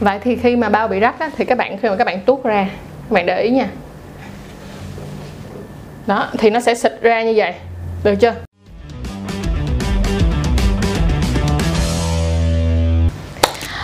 vậy thì khi mà bao bị rách á, thì các bạn khi mà các bạn tuốt ra các bạn để ý nha. Đó thì nó sẽ xịt ra như vậy. Được chưa?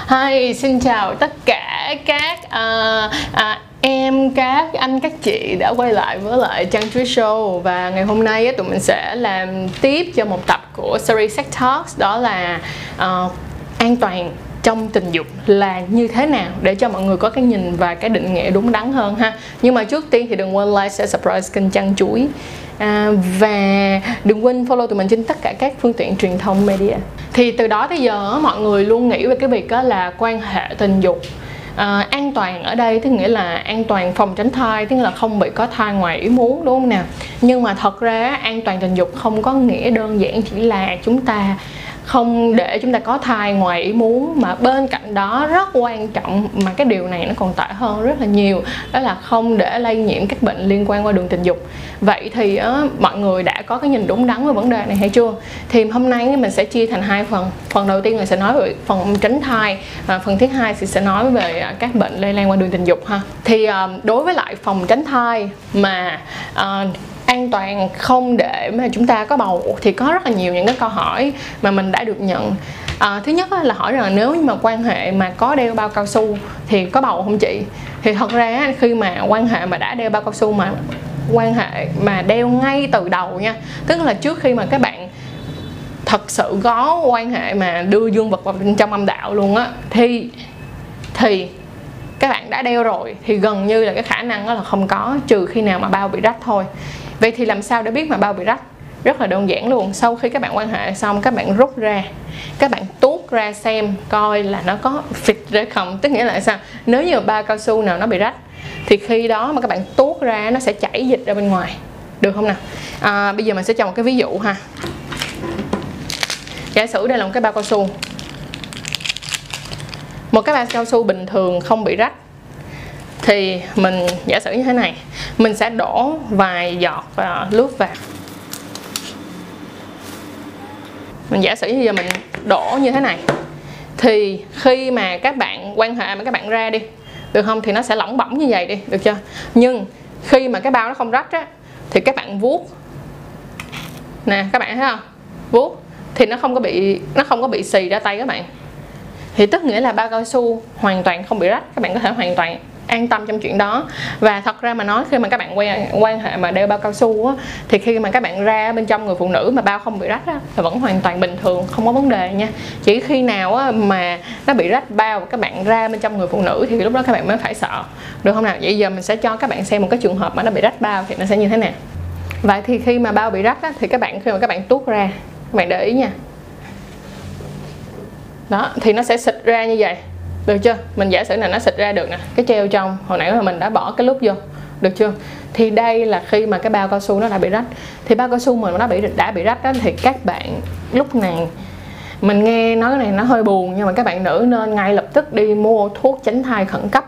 Hi, xin chào tất cả các uh, uh, em, các anh, các chị đã quay lại với lại Trang Chuối Show. Và ngày hôm nay á, tụi mình sẽ làm tiếp cho một tập của series Sex Talks. Đó là uh, an toàn trong tình dục là như thế nào? Để cho mọi người có cái nhìn và cái định nghĩa đúng đắn hơn ha. Nhưng mà trước tiên thì đừng quên like, share, subscribe kênh chăn Chuối. À, và đừng quên follow tụi mình trên tất cả các phương tiện truyền thông media. Thì từ đó tới giờ mọi người luôn nghĩ về cái việc đó là quan hệ tình dục à, an toàn ở đây tức nghĩa là an toàn phòng tránh thai tức là không bị có thai ngoài ý muốn đúng không nào? Nhưng mà thật ra an toàn tình dục không có nghĩa đơn giản chỉ là chúng ta không để chúng ta có thai ngoài ý muốn mà bên cạnh đó rất quan trọng mà cái điều này nó còn tệ hơn rất là nhiều đó là không để lây nhiễm các bệnh liên quan qua đường tình dục. Vậy thì á, mọi người đã có cái nhìn đúng đắn về vấn đề này hay chưa? Thì hôm nay mình sẽ chia thành hai phần. Phần đầu tiên là sẽ nói về phần tránh thai và phần thứ hai thì sẽ nói về à, các bệnh lây lan qua đường tình dục ha. Thì à, đối với lại phòng tránh thai mà uh, an toàn không để mà chúng ta có bầu thì có rất là nhiều những cái câu hỏi mà mình đã được nhận. À, thứ nhất là hỏi rằng nếu như mà quan hệ mà có đeo bao cao su thì có bầu không chị? Thì thật ra khi mà quan hệ mà đã đeo bao cao su mà quan hệ mà đeo ngay từ đầu nha tức là trước khi mà các bạn thật sự có quan hệ mà đưa dương vật vào bên trong âm đạo luôn á thì thì các bạn đã đeo rồi thì gần như là cái khả năng đó là không có trừ khi nào mà bao bị rách thôi vậy thì làm sao để biết mà bao bị rách? Rất là đơn giản luôn. Sau khi các bạn quan hệ xong các bạn rút ra. Các bạn tuốt ra xem coi là nó có phịch ra không. Tức nghĩa là sao? Nếu như ba cao su nào nó bị rách thì khi đó mà các bạn tuốt ra nó sẽ chảy dịch ra bên ngoài. Được không nào? À, bây giờ mình sẽ cho một cái ví dụ ha. Giả sử đây là một cái bao cao su. Một cái bao cao su bình thường không bị rách thì mình, giả sử như thế này, mình sẽ đổ vài giọt và nước vào. Mình giả sử như giờ mình đổ như thế này, thì khi mà các bạn quan hệ mà các bạn ra đi, được không? Thì nó sẽ lỏng bỏng như vậy đi, được chưa? Nhưng khi mà cái bao nó không rách á, thì các bạn vuốt. Nè, các bạn thấy không? Vuốt, thì nó không có bị, nó không có bị xì ra tay các bạn. Thì tức nghĩa là bao cao su hoàn toàn không bị rách, các bạn có thể hoàn toàn an tâm trong chuyện đó. Và thật ra mà nói khi mà các bạn quan quan hệ mà đeo bao cao su á thì khi mà các bạn ra bên trong người phụ nữ mà bao không bị rách á là vẫn hoàn toàn bình thường không có vấn đề nha. Chỉ khi nào á mà nó bị rách bao và các bạn ra bên trong người phụ nữ thì lúc đó các bạn mới phải sợ. Được không nào? Vậy giờ mình sẽ cho các bạn xem một cái trường hợp mà nó bị rách bao thì nó sẽ như thế nào. Vậy thì khi mà bao bị rách á, thì các bạn khi mà các bạn tuốt ra các bạn để ý nha. Đó thì nó sẽ xịt ra như vậy được chưa? Mình giả sử là nó xịt ra được nè, cái treo trong, hồi nãy là mình đã bỏ cái lúc vô. Được chưa? Thì đây là khi mà cái bao cao su nó đã bị rách. Thì bao cao su mà nó bị, đã bị rách đó, thì các bạn lúc này, mình nghe nói cái này nó hơi buồn, nhưng mà các bạn nữ nên ngay lập tức đi mua thuốc tránh thai khẩn cấp.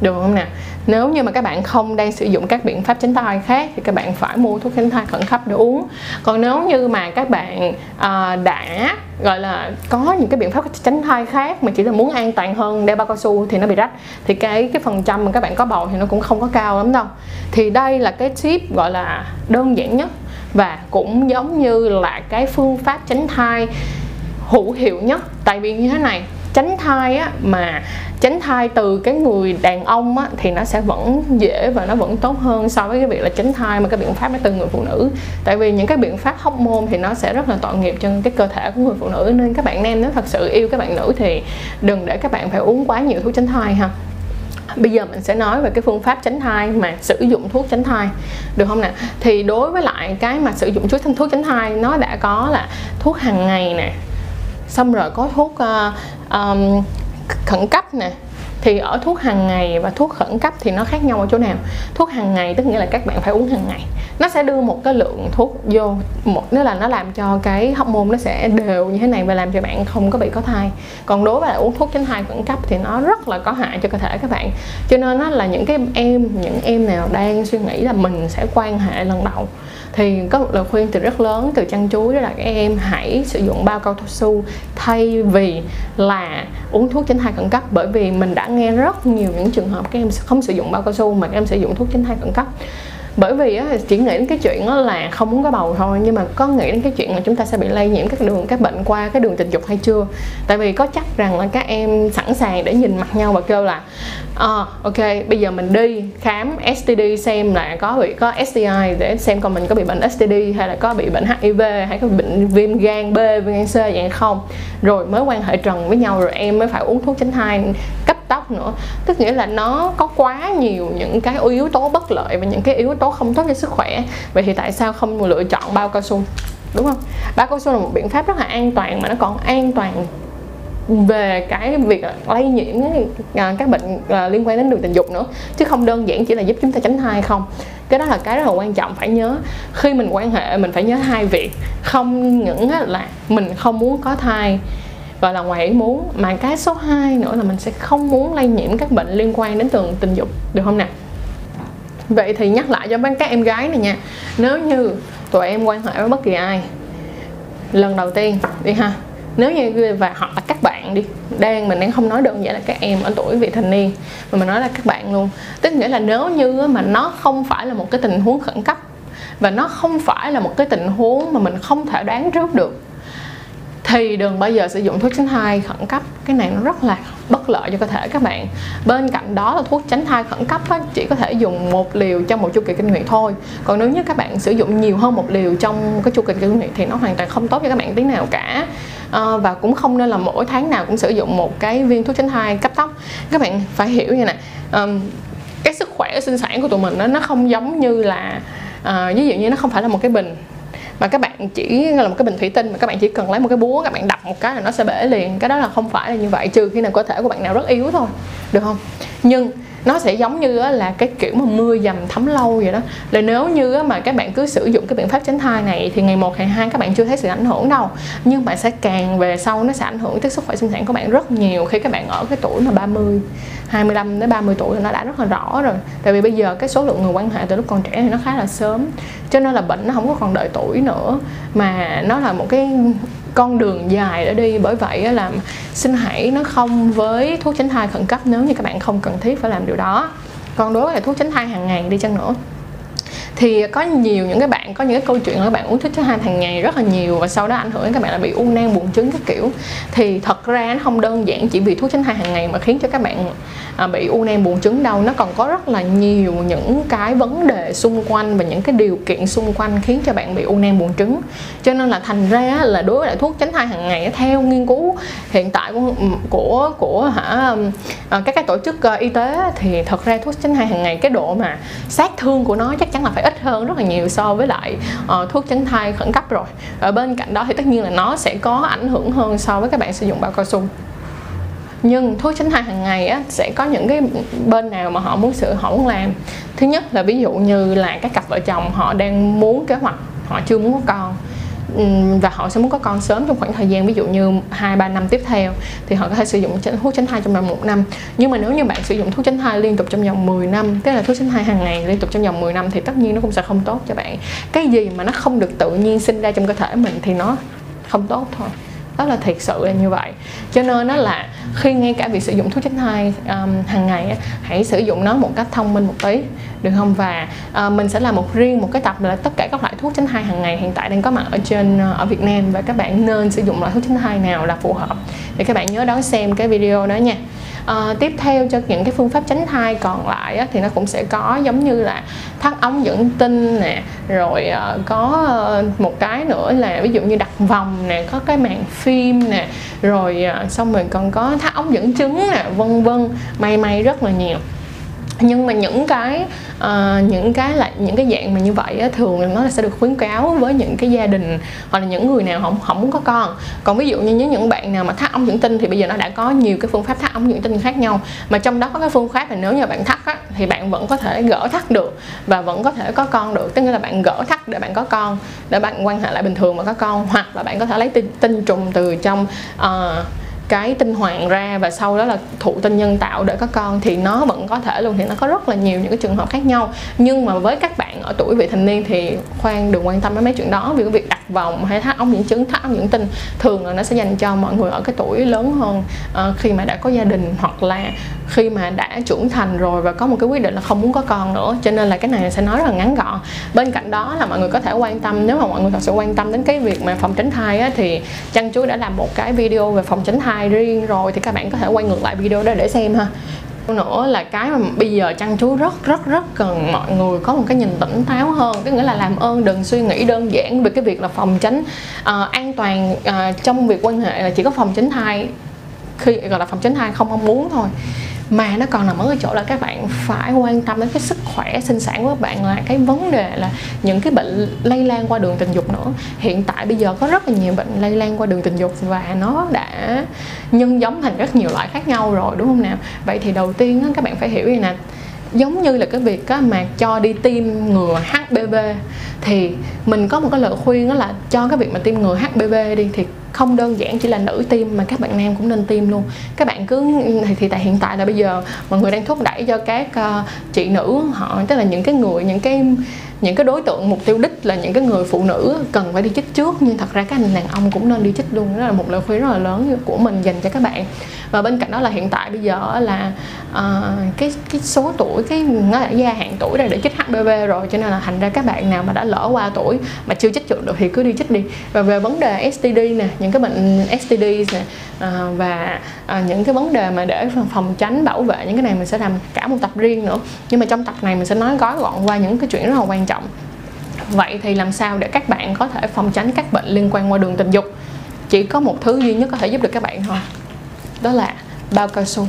Được không nè? Nếu như mà các bạn không đang sử dụng các biện pháp tránh thai khác thì các bạn phải mua thuốc tránh thai khẩn cấp để uống. Còn nếu như mà các bạn uh, đã gọi là có những cái biện pháp tránh thai khác mà chỉ là muốn an toàn hơn đeo bao cao su thì nó bị rách thì cái cái phần trăm mà các bạn có bầu thì nó cũng không có cao lắm đâu. Thì đây là cái tip gọi là đơn giản nhất và cũng giống như là cái phương pháp tránh thai hữu hiệu nhất. Tại vì như thế này tránh thai á mà tránh thai từ cái người đàn ông á thì nó sẽ vẫn dễ và nó vẫn tốt hơn so với cái việc là tránh thai mà cái biện pháp nó từ người phụ nữ. Tại vì những cái biện pháp hóc môn thì nó sẽ rất là tội nghiệp cho cái cơ thể của người phụ nữ. Nên các bạn nam nếu thật sự yêu các bạn nữ thì đừng để các bạn phải uống quá nhiều thuốc tránh thai ha. Bây giờ mình sẽ nói về cái phương pháp tránh thai mà sử dụng thuốc tránh thai. Được không nè? Thì đối với lại cái mà sử dụng thuốc thuốc tránh thai nó đã có là thuốc hàng ngày nè. Xong rồi có thuốc uh, um, khẩn cấp nè thì ở thuốc hàng ngày và thuốc khẩn cấp thì nó khác nhau ở chỗ nào? Thuốc hàng ngày tức nghĩa là các bạn phải uống hàng ngày. Nó sẽ đưa một cái lượng thuốc vô, một nếu là nó làm cho cái hóc môn nó sẽ đều như thế này và làm cho bạn không có bị có thai. Còn đối với lại uống thuốc tránh thai khẩn cấp thì nó rất là có hại cho cơ thể các bạn. Cho nên nó là những cái em, những em nào đang suy nghĩ là mình sẽ quan hệ lần đầu thì có một lời khuyên từ rất lớn từ chăn chuối đó là các em hãy sử dụng bao cao su thay vì là uống thuốc tránh thai khẩn cấp bởi vì mình đã nghe rất nhiều những trường hợp các em không sử dụng bao cao su mà các em sử dụng thuốc tránh thai khẩn cấp. Bởi vì á, chỉ nghĩ đến cái chuyện là không muốn có bầu thôi nhưng mà có nghĩ đến cái chuyện là chúng ta sẽ bị lây nhiễm các đường các bệnh qua cái đường tình dục hay chưa? Tại vì có chắc rằng là các em sẵn sàng để nhìn mặt nhau và kêu là à, ok bây giờ mình đi khám STD xem là có bị có STI để xem coi mình có bị bệnh STD hay là có bị bệnh HIV hay có bị bệnh viêm gan B viêm gan C vậy không. Rồi mới quan hệ trần với nhau rồi em mới phải uống thuốc tránh thai cấp tóc nữa. Tức nghĩa là nó có quá nhiều những cái yếu tố bất lợi và những cái yếu tố không tốt cho sức khỏe. Vậy thì tại sao không lựa chọn bao cao su? Đúng không? Bao cao su là một biện pháp rất là an toàn mà nó còn an toàn về cái việc lây nhiễm à, các bệnh à, liên quan đến đường tình dục nữa. Chứ không đơn giản chỉ là giúp chúng ta tránh thai không. Cái đó là cái rất là quan trọng, phải nhớ. Khi mình quan hệ, mình phải nhớ hai việc. Không những là mình không muốn có thai gọi là ngoài ý muốn, mà cái số 2 nữa là mình sẽ không muốn lây nhiễm các bệnh liên quan đến tường tình dục, được không nào vậy thì nhắc lại cho các em gái này nha. Nếu như tụi em quan hệ với bất kỳ ai, lần đầu tiên đi ha. Nếu như và hoặc là các bạn đi, đang mình đang không nói đơn giản là các em ở tuổi vị thành niên, mà mình nói là các bạn luôn. Tức nghĩa là nếu như mà nó không phải là một cái tình huống khẩn cấp, và nó không phải là một cái tình huống mà mình không thể đoán trước được thì đừng bao giờ sử dụng thuốc tránh thai khẩn cấp. Cái này nó rất là bất lợi cho cơ thể các bạn. Bên cạnh đó là thuốc tránh thai khẩn cấp á, chỉ có thể dùng một liều trong một chu kỳ kinh nguyệt thôi. Còn nếu như các bạn sử dụng nhiều hơn một liều trong cái chu kỳ kinh nguyệt thì nó hoàn toàn không tốt cho các bạn tí nào cả. À, và cũng không nên là mỗi tháng nào cũng sử dụng một cái viên thuốc tránh thai cấp tốc. Các bạn phải hiểu như này um, cái sức khỏe sinh sản của tụi mình đó, nó không giống như là uh, ví dụ như nó không phải là một cái bình mà các bạn chỉ là một cái bình thủy tinh mà các bạn chỉ cần lấy một cái búa các bạn đập một cái là nó sẽ bể liền. Cái đó là không phải là như vậy, trừ khi nào cơ thể của bạn nào rất yếu thôi. Được không? Nhưng nó sẽ giống như là cái kiểu mà mưa dầm thấm lâu vậy đó. Là nếu như mà các bạn cứ sử dụng cái biện pháp tránh thai này thì ngày một, ngày hai các bạn chưa thấy sự ảnh hưởng đâu. Nhưng mà sẽ càng về sau nó sẽ ảnh hưởng tới sức khỏe sinh sản của bạn rất nhiều khi các bạn ở cái tuổi mà 30 25 đến 30 tuổi thì nó đã rất là rõ rồi. Tại vì bây giờ cái số lượng người quan hệ từ lúc còn trẻ thì nó khá là sớm, cho nên là bệnh nó không có còn đợi tuổi nữa. Mà nó là một cái con đường dài để đi. Bởi vậy là xin hãy nó không với thuốc tránh thai khẩn cấp nếu như các bạn không cần thiết phải làm điều đó. Còn đối với thuốc tránh thai hàng ngày đi chăng nữa? Thì có nhiều những cái bạn, có những cái câu chuyện là các bạn uống thuốc tránh thai hàng ngày rất là nhiều và sau đó ảnh hưởng đến các bạn là bị u nang buồng trứng các kiểu. Thì thật ra nó không đơn giản chỉ vì thuốc tránh thai hàng ngày mà khiến cho các bạn à, bị u nang buồng trứng đâu. Nó còn có rất là nhiều những cái vấn đề xung quanh và những cái điều kiện xung quanh khiến cho bạn bị u nang buồng trứng. Cho nên là thành ra là đối với lại thuốc tránh thai hàng ngày theo nghiên cứu hiện tại của của của hả à, các cái tổ chức ờ, y tế thì thật ra thuốc tránh thai hàng ngày, cái độ mà sát thương của nó chắc chắn là phải ít hơn rất là nhiều so với lại uh, thuốc tránh thai khẩn cấp rồi. Ở bên cạnh đó thì tất nhiên là nó sẽ có ảnh hưởng hơn so với các bạn sử dụng bao cao su. Nhưng thuốc tránh thai hàng ngày á, sẽ có những cái bên nào mà họ muốn sửa họ muốn làm. Thứ nhất là ví dụ như là các cặp vợ chồng họ đang muốn kế hoạch họ chưa muốn có con. Ừ, và họ sẽ muốn có con sớm trong khoảng thời gian ví dụ như hai, ba năm tiếp theo, thì họ có thể sử dụng thuốc tránh thai trong vòng một năm. Nhưng mà nếu như bạn sử dụng thuốc tránh thai liên tục trong vòng 10 năm, tức là thuốc tránh thai hàng ngày liên tục trong vòng 10 năm, thì tất nhiên nó cũng sẽ không tốt cho bạn. Cái gì mà nó không được tự nhiên sinh ra trong cơ thể mình thì nó không tốt thôi đó là thiệt sự là như vậy. Cho nên nó là khi ngay cả việc sử dụng thuốc tránh thai um, hàng ngày hãy sử dụng nó một cách thông minh một tí được không? Và uh, mình sẽ làm một riêng một cái tập là tất cả các loại thuốc tránh thai hàng ngày hiện tại đang có mặt ở trên uh, ở Việt Nam và các bạn nên sử dụng loại thuốc tránh thai nào là phù hợp. Để các bạn nhớ đón xem cái video đó nha à, tiếp theo cho những cái phương pháp tránh thai còn lại á, thì nó cũng sẽ có giống như là thắt ống dẫn tinh nè rồi à, có ờ, một cái nữa là ví dụ như đặt vòng nè có cái màng phim nè rồi à, xong rồi còn có thắt ống dẫn trứng nè vân vân may may rất là nhiều nhưng mà những cái uh, những cái lại những cái dạng mà như vậy á, thường là nó sẽ được khuyến cáo với những cái gia đình hoặc là những người nào không không muốn có con. Còn ví dụ như những những bạn nào mà thắt ống dẫn tinh thì bây giờ nó đã có nhiều cái phương pháp thắt ống dẫn tinh khác nhau. Mà trong đó có cái phương pháp là nếu như bạn thắt á, thì bạn vẫn có thể gỡ thắt được và vẫn có thể có con được. Tức là bạn gỡ thắt để bạn có con để bạn quan hệ lại bình thường và có con. Hoặc là bạn có thể lấy tinh, tinh trùng từ trong uh, cái tinh hoàng ra và sau đó là thụ tinh nhân tạo để có con thì nó vẫn có thể luôn. Thì nó có rất là nhiều những cái trường hợp khác nhau. Nhưng mà với các bạn ở tuổi vị thành niên thì khoan đừng quan tâm đến mấy chuyện đó. Vì cái việc vòng hay thắt ống dẫn chứng thắt ống dẫn tinh thường là nó sẽ dành cho mọi người ở cái tuổi lớn hơn. Uh, khi mà đã có gia đình hoặc là khi mà đã trưởng thành rồi và có một cái quyết định là không muốn có con nữa. Cho nên là cái này sẽ nói rất là ngắn gọn. Bên cạnh đó là mọi người có thể quan tâm nếu mà mọi người thật sự quan tâm đến cái việc mà phòng tránh thai á, thì chăn chuối đã làm một cái video về phòng tránh thai riêng rồi thì các bạn có thể quay ngược lại video đó để xem ha nữa là cái mà bây giờ chăn chú rất rất rất cần mọi người có một cái nhìn tỉnh táo hơn. Cái nghĩa là làm ơn đừng suy nghĩ đơn giản về cái việc là phòng tránh uh, an toàn uh, trong việc quan hệ là chỉ có phòng tránh thai khi gọi là phòng tránh thai không mong muốn thôi mà nó còn nằm ở cái chỗ là các bạn phải quan tâm đến cái sức khỏe sinh sản của các bạn là cái vấn đề là những cái bệnh lây lan qua đường tình dục nữa. Hiện tại bây giờ có rất là nhiều bệnh lây lan qua đường tình dục và nó đã nhân giống thành rất nhiều loại khác nhau rồi đúng không nào? Vậy thì đầu tiên các bạn phải hiểu như nè? Giống như là cái việc á, mà cho đi tiêm ngừa HPV thì mình có một cái lời khuyên đó là cho cái việc mà tiêm ngừa HPV đi thì không đơn giản chỉ là nữ tiêm mà các bạn nam cũng nên tiêm luôn. Các bạn cứ thì, thì tại hiện tại là bây giờ mọi người đang thúc đẩy cho các uh, chị nữ họ tức là những cái người những cái những cái đối tượng mục tiêu đích là những cái người phụ nữ cần phải đi chích trước. Nhưng thật ra các anh đàn ông cũng nên đi chích luôn. Đó là một lời khuyên rất là lớn của mình dành cho các bạn. Và bên cạnh đó là hiện tại bây giờ là uh, cái cái số tuổi cái nó đã gia hạn tuổi ra để chích HPV rồi. Cho nên là thành ra các bạn nào mà đã lỡ qua tuổi mà chưa chích được thì cứ đi chích đi. Và về vấn đề STD nè những cái bệnh STD này, à, và à, những cái vấn đề mà để phòng tránh bảo vệ những cái này mình sẽ làm cả một tập riêng nữa. Nhưng mà trong tập này mình sẽ nói gói gọn qua những cái chuyện rất là quan trọng. Vậy thì làm sao để các bạn có thể phòng tránh các bệnh liên quan qua đường tình dục? Chỉ có một thứ duy nhất có thể giúp được các bạn thôi. Đó là bao cao su.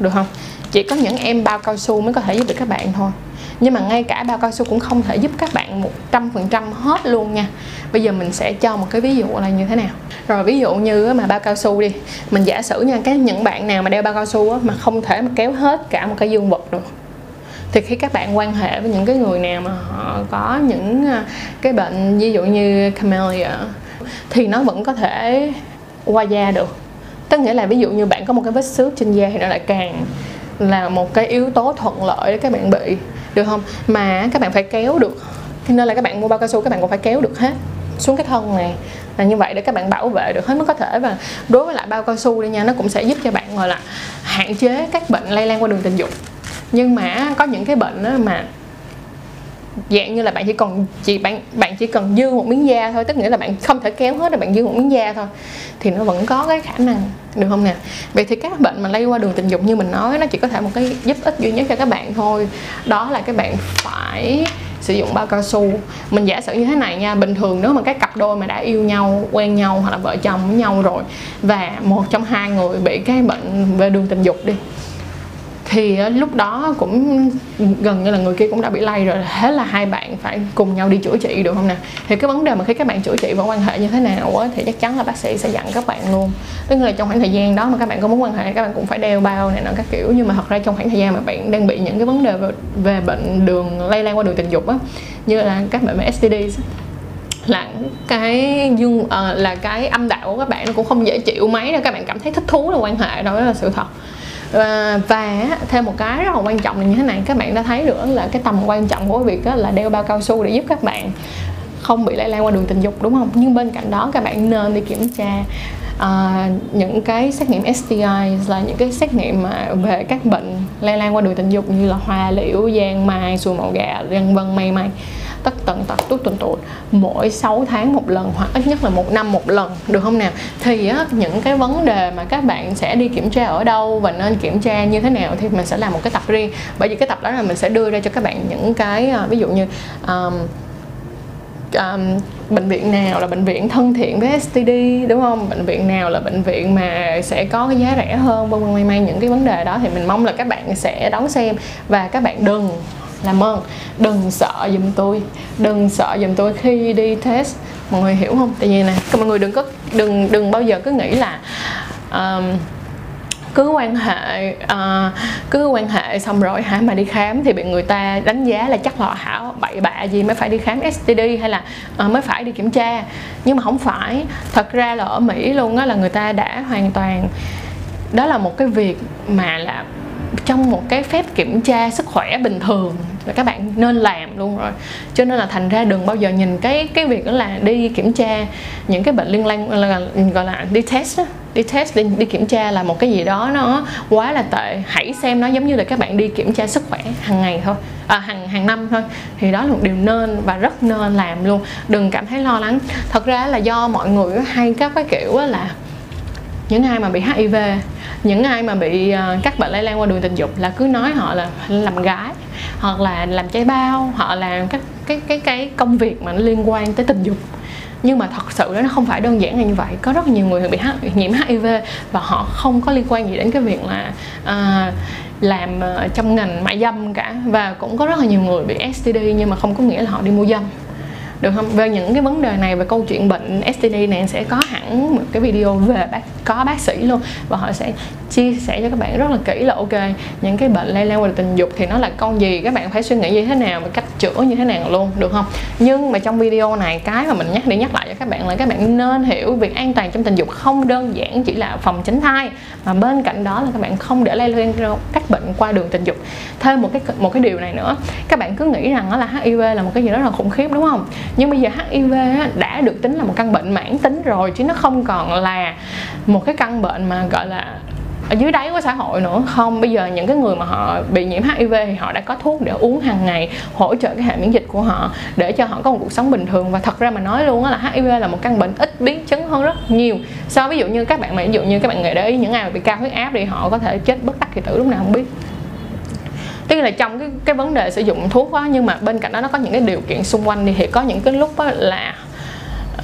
Được không? Chỉ có những em bao cao su mới có thể giúp được các bạn thôi. Nhưng mà ngay cả bao cao su cũng không thể giúp các bạn một trăm phần trăm hết luôn nha. Bây giờ mình sẽ cho một cái ví dụ là như thế nào. Rồi ví dụ như mà bao cao su đi. Mình giả sử nha, cái những bạn nào mà đeo bao cao su mà không thể mà kéo hết cả một cái dương vật được, thì khi các bạn quan hệ với những cái người nào mà họ có những à, cái bệnh ví dụ như camellia thì nó vẫn có thể qua da được. Tức nghĩa là ví dụ như bạn có một cái vết xước trên da thì nó lại càng là một cái yếu tố thuận lợi để các bạn bị, được không? Mà các bạn phải kéo được nên là các bạn mua bao cao su, các bạn cũng phải kéo được hết xuống cái thân này. Là như vậy để các bạn bảo vệ được hết mức có thể. Và đối với lại bao cao su đây nha, nó cũng sẽ giúp cho bạn, gọi là, hạn chế các bệnh lây lan qua đường tình dục. Nhưng mà có những cái bệnh đó mà dạng như là bạn chỉ còn chỉ, bạn bạn chỉ cần dư một miếng da thôi, tức nghĩa là bạn không thể kéo hết rồi bạn dư một miếng da thôi, thì nó vẫn có cái khả năng, được không nè? Vậy thì các bệnh mà lây qua đường tình dục như mình nói, nó chỉ có thể một cái giúp ích duy nhất cho các bạn thôi. Đó là các bạn phải sử dụng bao cao su. Mình giả sử như thế này nha, bình thường nếu mà các cặp đôi mà đã yêu nhau, quen nhau hoặc là vợ chồng với nhau rồi, và một trong hai người bị cái bệnh về đường tình dục đi thì ờ, lúc đó cũng gần như là người kia cũng đã bị lây rồi. Thế là hai bạn phải cùng nhau đi chữa trị được không nè? Thì cái vấn đề mà khi các bạn chữa trị và quan hệ như thế nào á thì chắc chắn là bác sĩ sẽ dặn các bạn luôn. Tức là trong khoảng thời gian đó mà các bạn có muốn quan hệ các bạn cũng phải đeo bao này nọ các kiểu. Nhưng mà thật ra trong khoảng thời gian mà bạn đang bị những cái vấn đề về, về bệnh đường lây lan qua đường tình dục á như là các bệnh về STD là cái dương uh, ờ, là cái âm đạo của các bạn nó cũng không dễ chịu mấy đâu. Các bạn cảm thấy thích thú là quan hệ đó là sự thật và, và thêm một cái rất là quan trọng là như thế này các bạn đã thấy nữa là cái tầm quan trọng của việc là đeo bao cao su để giúp các bạn không bị lây lan qua đường tình dục đúng không? Nhưng bên cạnh đó các bạn nên đi kiểm tra uh, những cái xét nghiệm STI là những cái xét nghiệm mà về các bệnh lây lan qua đường tình dục như là hoa liễu, giang mai, sùi màu gà, vân vân may may tất tần tật tút tuần tụt. Mỗi 6 tháng một lần hoặc ít nhất là một năm một lần được không nào thì á, những cái vấn đề mà các bạn sẽ đi kiểm tra ở đâu và nên kiểm tra như thế nào thì mình sẽ làm một cái tập riêng. Bởi vì cái tập đó là mình sẽ đưa ra cho các bạn những cái à, ví dụ như um, um, bệnh viện nào là bệnh viện thân thiện với STD đúng không? Bệnh viện nào là bệnh viện mà sẽ có cái giá rẻ hơn vân vân may may những cái vấn đề đó thì mình mong là các bạn sẽ đón xem và các bạn đừng làm ơn đừng sợ giùm tôi đừng sợ giùm tôi khi đi test. Mọi người hiểu không? Tại vì nè mọi người đừng có đừng đừng bao giờ cứ nghĩ là um, cứ quan hệ uh, cứ quan hệ xong rồi hả mà đi khám thì bị người ta đánh giá là chắc là hảo bậy bạ gì mới phải đi khám STD hay là uh, mới phải đi kiểm tra. Nhưng mà không phải. Thật ra là ở Mỹ luôn á là người ta đã hoàn toàn đó là một cái việc mà là trong một cái phép kiểm tra sức khỏe bình thường là các bạn nên làm luôn rồi. Cho nên là thành ra đừng bao giờ nhìn cái cái việc đó là đi kiểm tra những cái bệnh liên quan là gọi là đi test đó đi test đi, đi kiểm tra là một cái gì đó nó quá là tệ. Hãy xem nó giống như là các bạn đi kiểm tra sức khỏe hàng ngày thôi. À, hàng hàng năm thôi. Thì đó là một điều nên và rất nên làm luôn. Đừng cảm thấy lo lắng. Thật ra là do mọi người hay các cái kiểu là những ai mà bị HIV những ai mà bị à, các bệnh lây lan qua đường tình dục là cứ nói họ là làm gái hoặc là làm trái bao họ làm các cái cái cái công việc mà nó liên quan tới tình dục. Nhưng mà thật sự đó nó không phải đơn giản là như vậy. Có rất nhiều người bị nhiễm HIV và họ không có liên quan gì đến cái việc là uh, à, làm uh, trong ngành mại dâm cả. Và cũng có rất là nhiều người bị STD nhưng mà không có nghĩa là họ đi mua dâm. Được không? Về những cái vấn đề này về câu chuyện bệnh STD này sẽ có hẳn một cái video về bác, có bác sĩ luôn. Và họ sẽ chia sẻ cho các bạn rất là kỹ là, ok, những cái bệnh lây lan qua tình dục thì nó là con gì? Các bạn phải suy nghĩ như thế nào và cách chữa như thế nào luôn, được không? Nhưng mà trong video này, cái mà mình nhắc đi nhắc lại cho các bạn là các bạn nên hiểu việc an toàn trong tình dục không đơn giản chỉ là phòng tránh thai, mà bên cạnh đó là các bạn không để lây lan các bệnh qua đường tình dục. Thêm một cái một cái điều này nữa, các bạn cứ nghĩ rằng đó là HIV là một cái gì đó là khủng khiếp, đúng không? Nhưng bây giờ HIV đã được tính là một căn bệnh mãn tính rồi, chứ nó không còn là một cái căn bệnh mà gọi là ở dưới đáy của xã hội nữa. Không bây giờ những cái người mà họ bị nhiễm HIV thì họ đã có thuốc để uống hàng ngày hỗ trợ cái hệ miễn dịch của họ để cho họ có một cuộc sống bình thường. Và thật ra mà nói luôn là HIV là một căn bệnh ít biến chứng hơn rất nhiều. So ví dụ như các bạn mà ví dụ như các bạn để ý những ai mà bị cao huyết áp thì họ có thể chết bất đắc kỳ tử lúc nào không biết. Tức là trong cái cái vấn đề sử dụng thuốc đó nhưng mà bên cạnh đó nó có những cái điều kiện xung quanh. Thì, thì có những cái lúc là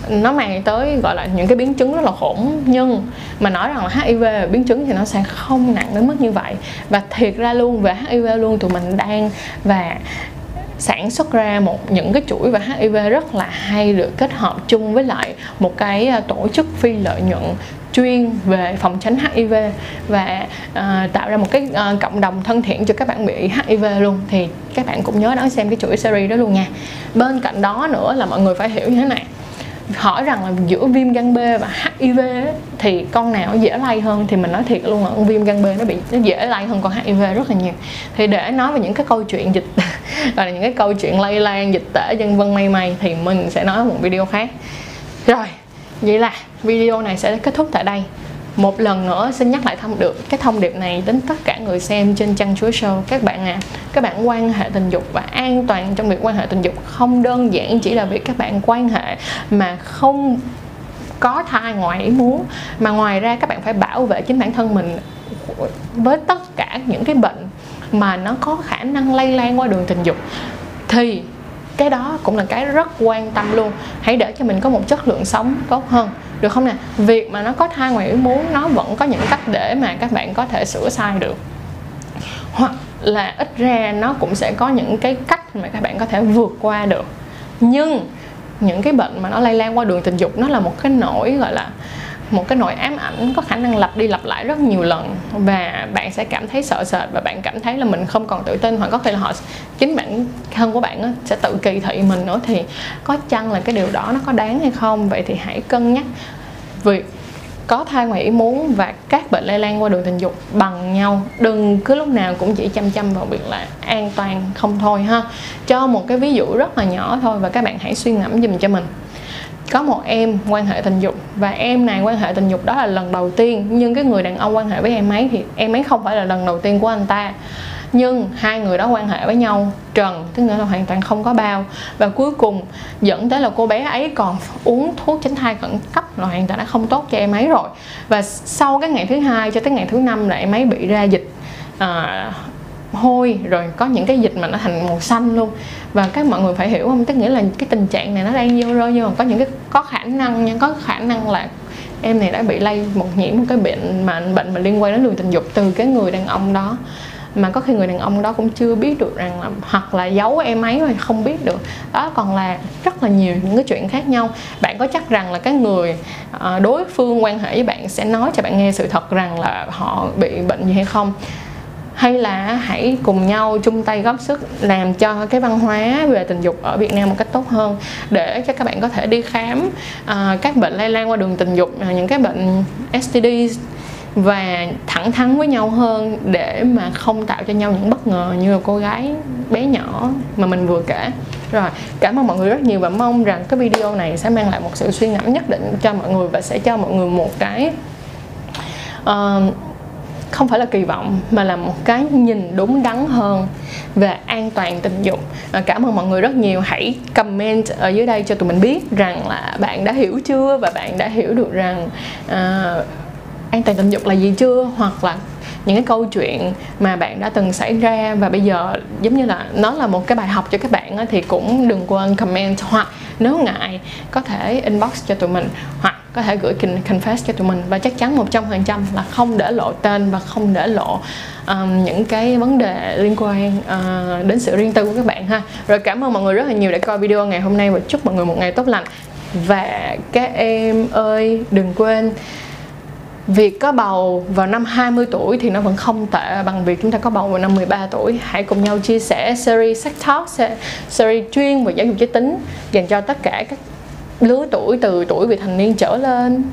nó mang tới gọi là những cái biến chứng rất là khủng. Nhưng mà nói rằng là HIV biến chứng thì nó sẽ không nặng đến mức như vậy. Và thiệt ra luôn về HIV luôn tụi mình đang và sản xuất ra một những cái chuỗi và HIV rất là hay được kết hợp chung với lại một cái à, tổ chức phi lợi nhuận chuyên về phòng tránh HIV và uh, tạo ra một cái uh, cộng đồng thân thiện cho các bạn bị HIV luôn. Thì các bạn cũng nhớ đón xem cái chuỗi series đó luôn nha. Bên cạnh đó nữa là mọi người phải hiểu như thế này hỏi rằng là giữa viêm gan B và HIV thì con nào dễ lây hơn? Thì mình nói thiệt luôn là con viêm gan B nó bị, nó dễ lây hơn con HIV rất là nhiều. Thì để nói về những cái câu chuyện dịch và những cái câu chuyện lây lan, dịch tễ, dân vân may may thì mình sẽ nói một video khác. Rồi, vậy là video này sẽ kết thúc tại đây một lần nữa, xin nhắc lại thông được cái thông điệp này đến tất cả người xem trên trang chúa show. Các bạn à các bạn quan hệ tình dục và an toàn trong việc quan hệ tình dục không đơn giản chỉ là việc các bạn quan hệ mà không có thai ngoài ý muốn, mà ngoài ra các bạn phải bảo vệ chính bản thân mình với tất cả những cái bệnh mà nó có khả năng lây lan qua đường tình dục. Thì cái đó cũng là cái rất quan tâm luôn. Hãy để cho mình có một chất lượng sống tốt hơn được không nè? Việc mà nó có thai ngoài ý muốn, nó vẫn có những cách để mà các bạn có thể sửa sai được. Hoặc là ít ra nó cũng sẽ có những cái cách mà các bạn có thể vượt qua được. Nhưng những cái bệnh mà nó lây lan qua đường tình dục, nó là một cái nỗi, gọi là một cái nỗi ám ảnh, có khả năng lặp đi lặp lại rất nhiều lần. Và bạn sẽ cảm thấy sợ sệt và bạn cảm thấy là mình không còn tự tin, hoặc có khi là họ, chính bản thân của bạn sẽ tự kỳ thị mình nữa. Thì có chăng là cái điều đó nó có đáng hay không? Vậy thì hãy cân nhắc việc có thai ngoài ý muốn và các bệnh lây lan qua đường tình dục bằng nhau. Đừng cứ lúc nào cũng chỉ chăm chăm vào việc là an toàn không thôi ha. Cho một cái ví dụ rất là nhỏ thôi và các bạn hãy suy ngẫm dùm cho mình có một em quan hệ tình dục. Và em này quan hệ tình dục đó là lần đầu tiên. Nhưng cái người đàn ông quan hệ với em ấy thì em ấy không phải là lần đầu tiên của anh ta. Nhưng hai người đó quan hệ với nhau trần tức nghĩa là hoàn toàn không có bao. Và cuối cùng dẫn tới là cô bé ấy còn uống thuốc tránh thai khẩn cấp là hoàn toàn đã không tốt cho em ấy rồi. Và sau cái ngày thứ hai cho tới ngày thứ năm là em ấy bị ra dịch. À, hôi, rồi có những cái dịch mà nó thành màu xanh luôn. Và các mọi người phải hiểu không? Tức nghĩa là cái tình trạng này nó đang vô rơi nhưng mà có những cái, có khả năng nha, có khả năng là em này đã bị lây một nhiễm một cái bệnh mà bệnh mà liên quan đến đường tình dục từ cái người đàn ông đó. Mà có khi người đàn ông đó cũng chưa biết được rằng là, hoặc là giấu em ấy mà không biết được. Đó, còn là rất là nhiều những cái chuyện khác nhau. Bạn có chắc rằng là cái người ờ, đối phương quan hệ với bạn sẽ nói cho bạn nghe sự thật rằng là họ bị bệnh gì hay không? Hay là hãy cùng nhau chung tay góp sức làm cho cái văn hóa về tình dục ở Việt Nam một cách tốt hơn để cho các bạn có thể đi khám uh, các bệnh lây lan qua đường tình dục uh, những cái bệnh STD và thẳng thắn với nhau hơn để mà không tạo cho nhau những bất ngờ như là cô gái bé nhỏ mà mình vừa kể. Rồi cảm ơn mọi người rất nhiều và mong rằng cái video này sẽ mang lại một sự suy ngẫm nhất định cho mọi người và sẽ cho mọi người một cái uh, không phải là kỳ vọng mà là một cái nhìn đúng đắn hơn về an toàn tình dục. À, cảm ơn mọi người rất nhiều. Hãy comment ở dưới đây cho tụi mình biết rằng là bạn đã hiểu chưa và bạn đã hiểu được rằng à, an toàn tình dục là gì chưa hoặc là những cái câu chuyện mà bạn đã từng xảy ra. Và bây giờ giống như là nó là một cái bài học cho các bạn thì cũng đừng quên comment. Hoặc nếu ngại có thể inbox cho tụi mình. Hoặc có thể gửi confess cho tụi mình. Và chắc chắn 100% là không để lộ tên và không để lộ um, những cái vấn đề liên quan uh, đến sự riêng tư của các bạn ha. Rồi cảm ơn mọi người rất là nhiều đã coi video ngày hôm nay và chúc mọi người một ngày tốt lành. Và các em ơi đừng quên việc có bầu vào năm 20 tuổi thì nó vẫn không tệ bằng việc chúng ta có bầu vào năm 13 tuổi. Hãy cùng nhau chia sẻ series sex talk series chuyên về giáo dục giới tính dành cho tất cả các lứa tuổi từ tuổi vị thành niên trở lên.